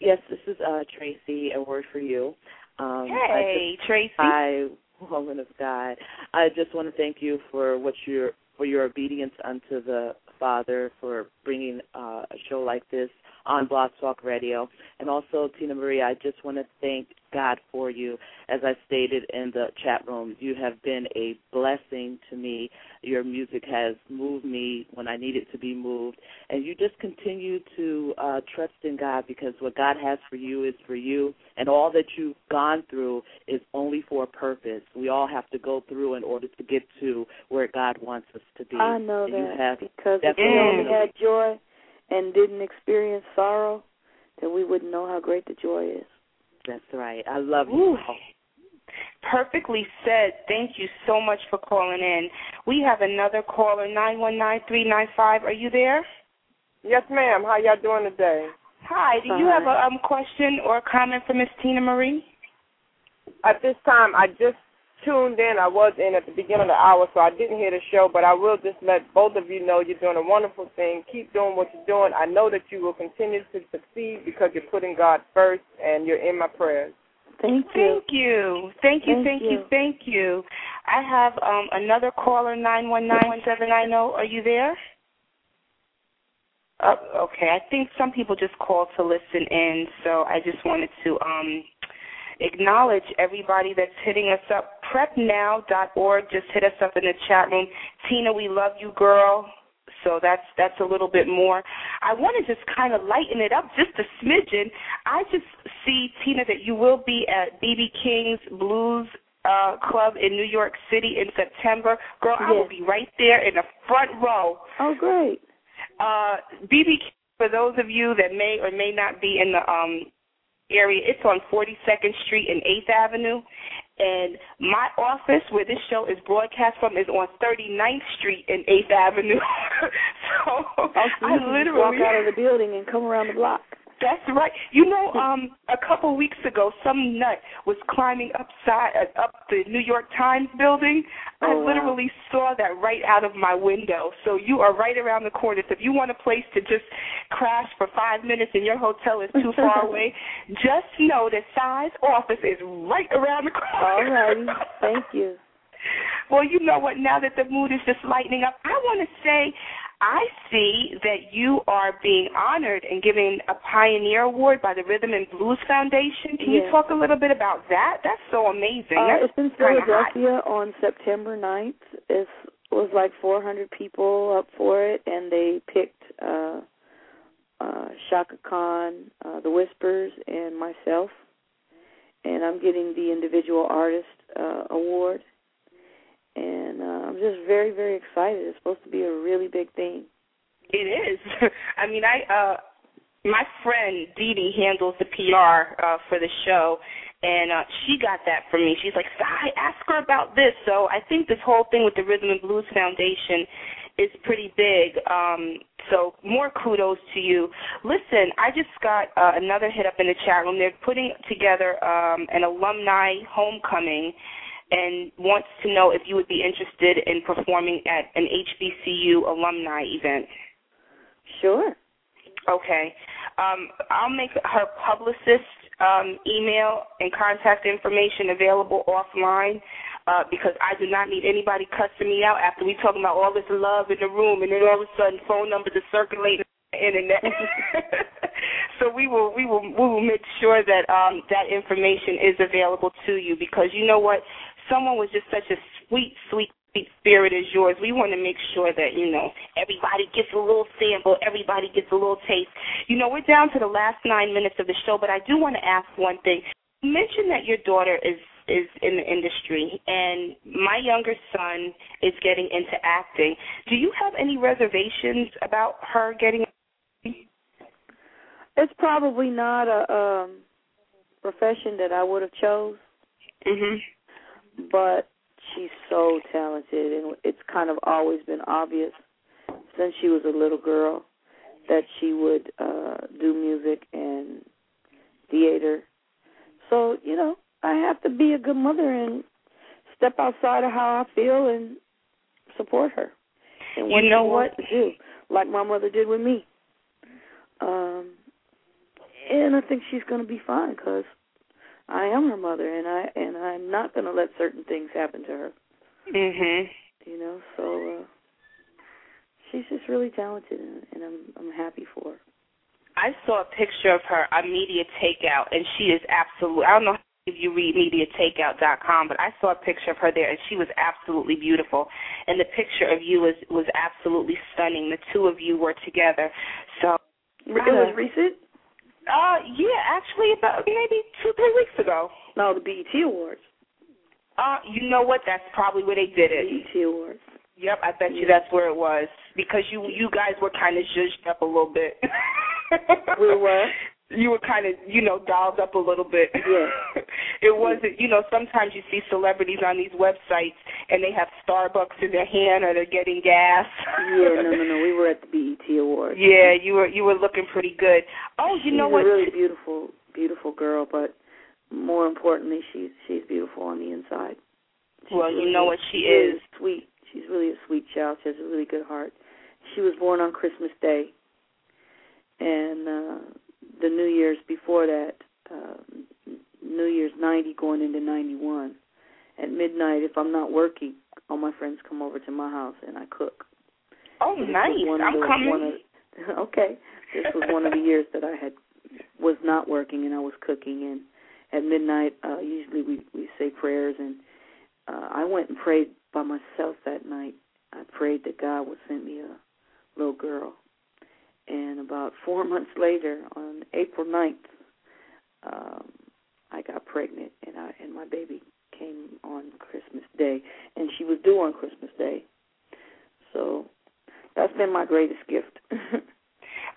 Yes, this is uh Tracy. A word for you. Um, Hey, Tracy. Hi, woman of God. I just want to thank you for what your for your obedience unto the Father for bringing uh, a show like this on Blog Talk Radio, and also Teena Marie. I just want to thank God for you. As I stated in the chat room, you have been a blessing to me. Your music has moved me when I needed to be moved, and you just continue to uh, trust in God because what God has for you is for you, and all that you've gone through is only for a purpose. We all have to go through in order to get to where God wants us to be. I know And that you have because if we only had joy and didn't experience sorrow, then we wouldn't know how great the joy is. That's right. I love Ooh. you. Perfectly said. Thank you so much for calling in. We have another caller, 919-395. Are you there? Yes, ma'am. How y'all doing today? Hi. Do you have a um, question or a comment for Miss Teena Marie? At this time, I just tuned in. I was in at the beginning of the hour, so I didn't hear the show, but I will just let both of you know you're doing a wonderful thing. Keep doing what you're doing. I know that you will continue to succeed because you're putting God first, and you're in my prayers. Thank you. Thank you. Thank you. Thank Thank you. you. Thank you. I have um another caller nine one nine one seven nine zero. Are you there? Uh, okay. I think some people just called to listen in, so I just wanted to um acknowledge everybody that's hitting us up. Prepnow.org. Just hit us up in the chat room. Teena, we love you, girl. So that's that's a little bit more. I want to just kind of lighten it up just a smidgen. I just see Teena that you will be at BB King's Blues uh Club in New York City in September. Girl, I will be right there in the front row. Oh, great. Uh BB King, for those of you that may or may not be in the um area, it's on 42nd Street and 8th Avenue. And my office, where this show is broadcast from, is on 39th Street and 8th Avenue. (laughs) so Oh, so I you can just literally walk out of the building and come around the block. That's right. You know, um, a couple weeks ago, some nut was climbing upside uh, up the New York Times building. I Oh, wow. literally saw that right out of my window. So you are right around the corner. So if you want a place to just crash for five minutes and your hotel is too far (laughs) away, just know that Si's office is right around the corner. All righty. (laughs) Thank you. Well, you know what? Now that the mood is just lightening up, I want to say I see that you are being honored and given a Pioneer Award by the Rhythm and Blues Foundation. Can you talk a little bit about that? That's so amazing. Uh, That's it's in kinda hot. Philadelphia on September 9th. It was like 400 people up for it, and they picked uh, uh, Chaka Khan, uh, The Whispers, and myself. And I'm getting the individual artist uh, award. And uh, I'm just very, very excited. It's supposed to be a really big thing. It is. (laughs) I mean, I uh my friend Dee Dee handles the PR uh for the show and uh she got that from me. She's like, "I ask her about this." So I think this whole thing with the Rhythm and Blues Foundation is pretty big. Um so more kudos to you. Listen, I just got uh, another hit up in the chat room. They're putting together um an alumni homecoming and wants to know if you would be interested in performing at an HBCU alumni event. Sure. Okay. Um, I'll make her publicist um, email and contact information available offline uh, because I do not need anybody cussing me out after we talking about all this love in the room and then all of a sudden phone numbers are circulating on the internet. (laughs) so we will we will we will make sure that um, that information is available to you because you know what someone was just such a sweet sweet sweet spirit as yours. We want to make sure that, you know, everybody gets a little sample, everybody gets a little taste. You know, we're down to the last nine minutes of the show, but I do want to ask one thing. You mentioned that your daughter is is in the industry and my younger son is getting into acting. Do you have any reservations about her getting It's probably not a um profession that I would have chose, Mhm. But she's so talented and it's kind of always been obvious since she was a little girl that she would uh do music and theater. So, you know, I have to be a good mother and step outside of how I feel and support her. And what You know what? to do, like my mother did with me. Um and I think she's going to be fine cuz I am her mother and I and I'm not going to let certain things happen to her, Mhm. you know. So uh she's just really talented and, and I'm I'm happy for her. I saw a picture of her on Media Takeout, and she is absolutely. I don't know if you read MediaTakeout.com, but I saw a picture of her there, and she was absolutely beautiful. And the picture of you was was absolutely stunning. The two of you were together. So It was recent? Uh, yeah, actually, about maybe two, three weeks ago. No, the BET Awards. Uh, you know what? That's probably where they did it. BET Awards. Yep, I bet you that's where it was because you you guys were kind of zhuzhed up a little bit. We were? (laughs) You were kind of you know dolled up a little bit. Yeah. (laughs) it wasn't you know sometimes you see celebrities on these websites and they have Starbucks in their hand or they're getting gas. Yeah, no, no, no. We were at the BET Awards. Yeah, you were you were looking pretty good. Oh, you she's know a what? really beautiful, beautiful girl, but more importantly, she's she's beautiful on the inside. She's well, you know what she is. Sweet. She's really a sweet child. She has a really good heart. She was born on Christmas Day, and uh the New Year's before that, uh, New Year's '90 going into '91. At midnight, if I'm not working, all my friends come over to my house and I cook. Oh, This nice. I'm the- coming. of- (laughs) okay. This was one of the years that I had was not working and I was cooking and at midnight uh usually we we say prayers and uh I went and prayed by myself that night. I prayed that God would send me a little girl. And about 4 months later on April ninth, um I got pregnant and I and my baby came on Christmas Day and she was due on Christmas Day. So that's been my greatest gift. (laughs)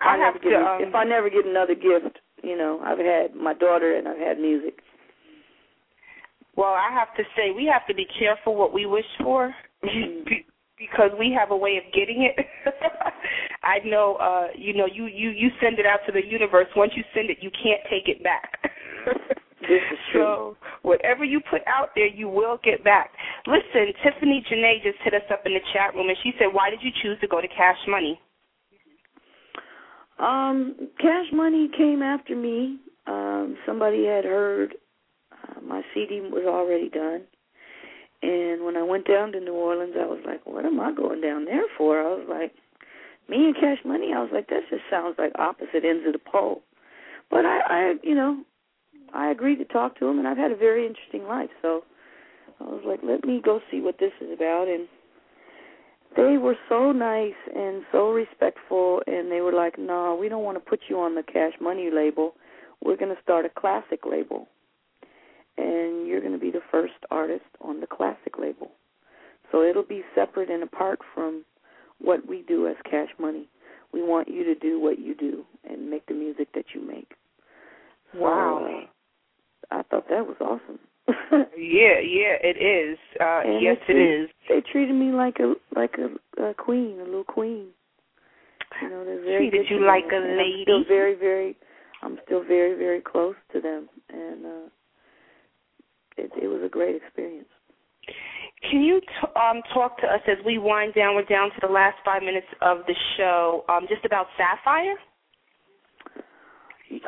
I never have to, um, if I never get another gift, you know, I've had my daughter and I've had music. Well, I have to say we have to be careful what we wish for (laughs) be- because we have a way of getting it. (laughs) I know uh you know you you you send it out to the universe. Once you send it, you can't take it back. This is (laughs) true. So whatever you put out there, you will get back. Listen, Tiffany Janae just hit us up in the chat room, and she said, "Why did you choose to go to Cash Money?" Um, Cash Money came after me. Um, somebody had heard uh, my CD was already done. And when I went down to New Orleans, I was like, what am I going down there for? I was like, me and Cash Money, I was like, that just sounds like opposite ends of the pole. But I, I you know, I agreed to talk to him, and I've had a very interesting life. So I was like, let me go see what this is about. And they were so nice and so respectful, and they were like, no, we don't want to put you on the Cash Money label. We're going to start a classic label. And you're going to be the first artist on the classic label. So it'll be separate and apart from what we do as Cash Money. We want you to do what you do and make the music that you make. So, Wow. uh, I thought that was awesome. (laughs) Yeah, yeah, it is. Uh And yes, they it is. They treated me like a like a, a queen, a little queen. You know, they're very Treated you like a and I'm lady. still very, very. I'm still very, very close to them, and uh it it was a great experience. Can you t- um, talk to us as we wind down? We're down to the last five minutes of the show. Um, just about Sapphire.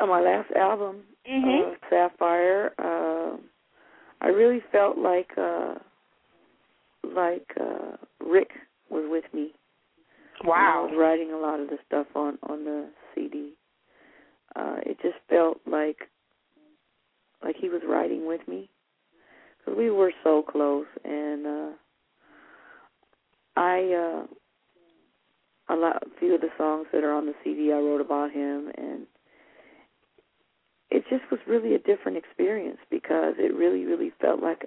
On my last album, Mhm. uh, Sapphire, uh, I really felt like uh like uh Rick was with me. When I was writing a lot of the stuff on on the CD. Uh, it just felt like like he was writing with me because we were so close, and uh, I uh, a lot a few of the songs that are on the CD I wrote about him, and it just was really a different experience because it really really felt like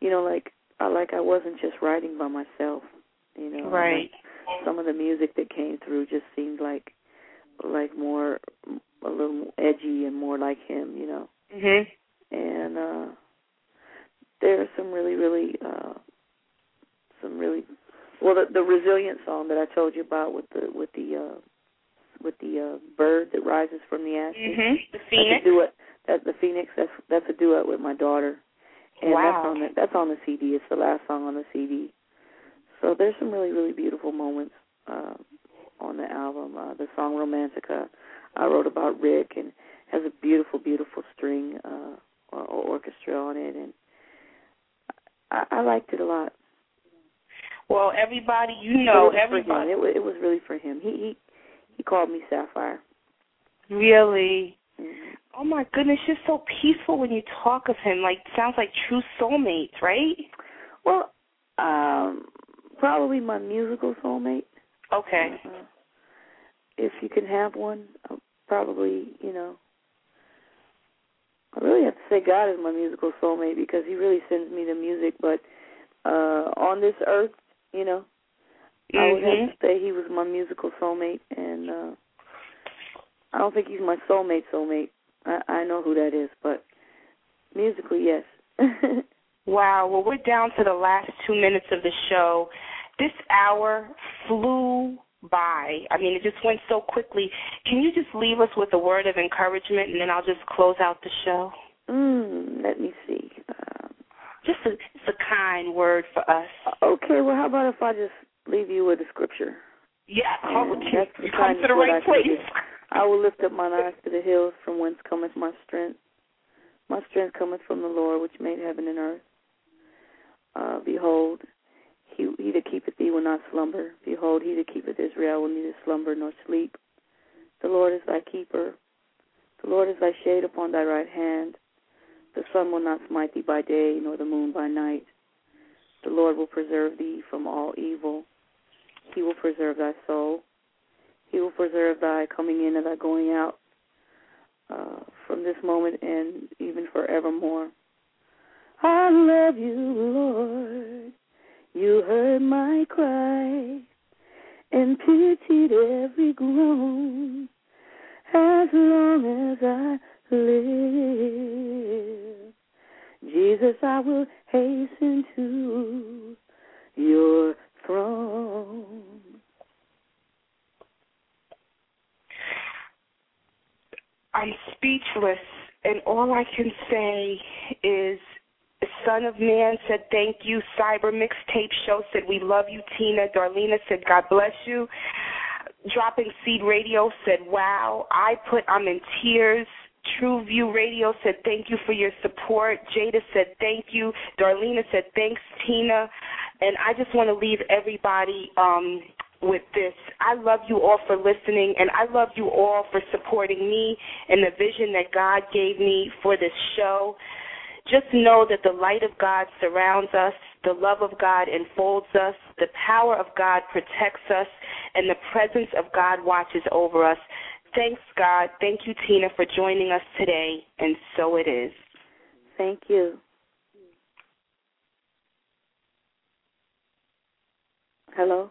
you know like I like I wasn't just writing by myself, you know. Right. Like some of the music that came through just seemed like like more a little edgy and more like him, you know. Mhm. And uh there are some really really uh some really well the the resilient song that I told you about with the with the uh with the uh bird that rises from the ashes. Mhm. The That's Phoenix. a duet. That's the Phoenix. That's that's a duet with my daughter. And Wow. that's on the that's on the CD. It's the last song on the CD. So there's some really really beautiful moments uh, on the album. Uh, the song Romantica I wrote about Rick and has a beautiful beautiful string uh, or, or orchestra on it, and I, I liked it a lot. Well, everybody, you know, it was for him. everybody. It was, it was really for him. He he he called me Sapphire. Really. Mhm. Oh my goodness, you're so peaceful when you talk of him. Like sounds like true soulmates, right? Well, um, probably my musical soulmate. Okay. Uh, if you can have one, uh, probably you know. I really have to say God is my musical soulmate because He really sends me the music. But uh on this earth, you know, I would have to say He was my musical soulmate, and uh I don't think He's my soulmate. Soulmate, I, I know who that is, but musically, yes. (laughs) Wow. Well, we're down to the last two minutes of the show. This hour flew by. I mean, it just went so quickly. Can you just leave us with a word of encouragement, and then I'll just close out the show? Mm, let me see. Um, just a just a kind word for us. Okay, well, how about if I just leave you with a scripture? Yeah, And that's the you come to the right I place. I will lift up mine eyes to the hills, from whence cometh my strength. My strength cometh from the Lord, which made heaven and earth. Uh, behold, he, he that keepeth thee will not slumber. Behold, he that keepeth Israel will neither slumber nor sleep. The Lord is thy keeper. The Lord is thy shade upon thy right hand. The sun will not smite thee by day, nor the moon by night. The Lord will preserve thee from all evil. He will preserve thy soul. He will preserve thy coming in and thy going out uh, from this moment and even forevermore. I love you, Lord. You heard my cry and pitied every groan. As long as I live, Jesus, I will hasten to your throne. I'm speechless, and all I can say is Son of Man said thank you. Cyber Mixtape Show said we love you. Teena Darlena said God bless you. Dropping Seed Radio said wow. I put I'm in tears. True View Radio said thank you for your support. Jada said thank you. Darlena said thanks, Teena. And I just want to leave everybody um, with this. I love you all for listening, and I love you all for supporting me and the vision that God gave me for this show. Just know that the light of God surrounds us, the love of God enfolds us, the power of God protects us, and the presence of God watches over us. Thanks, God. Thank you, Teena, for joining us today, and so it is. Thank you. Hello?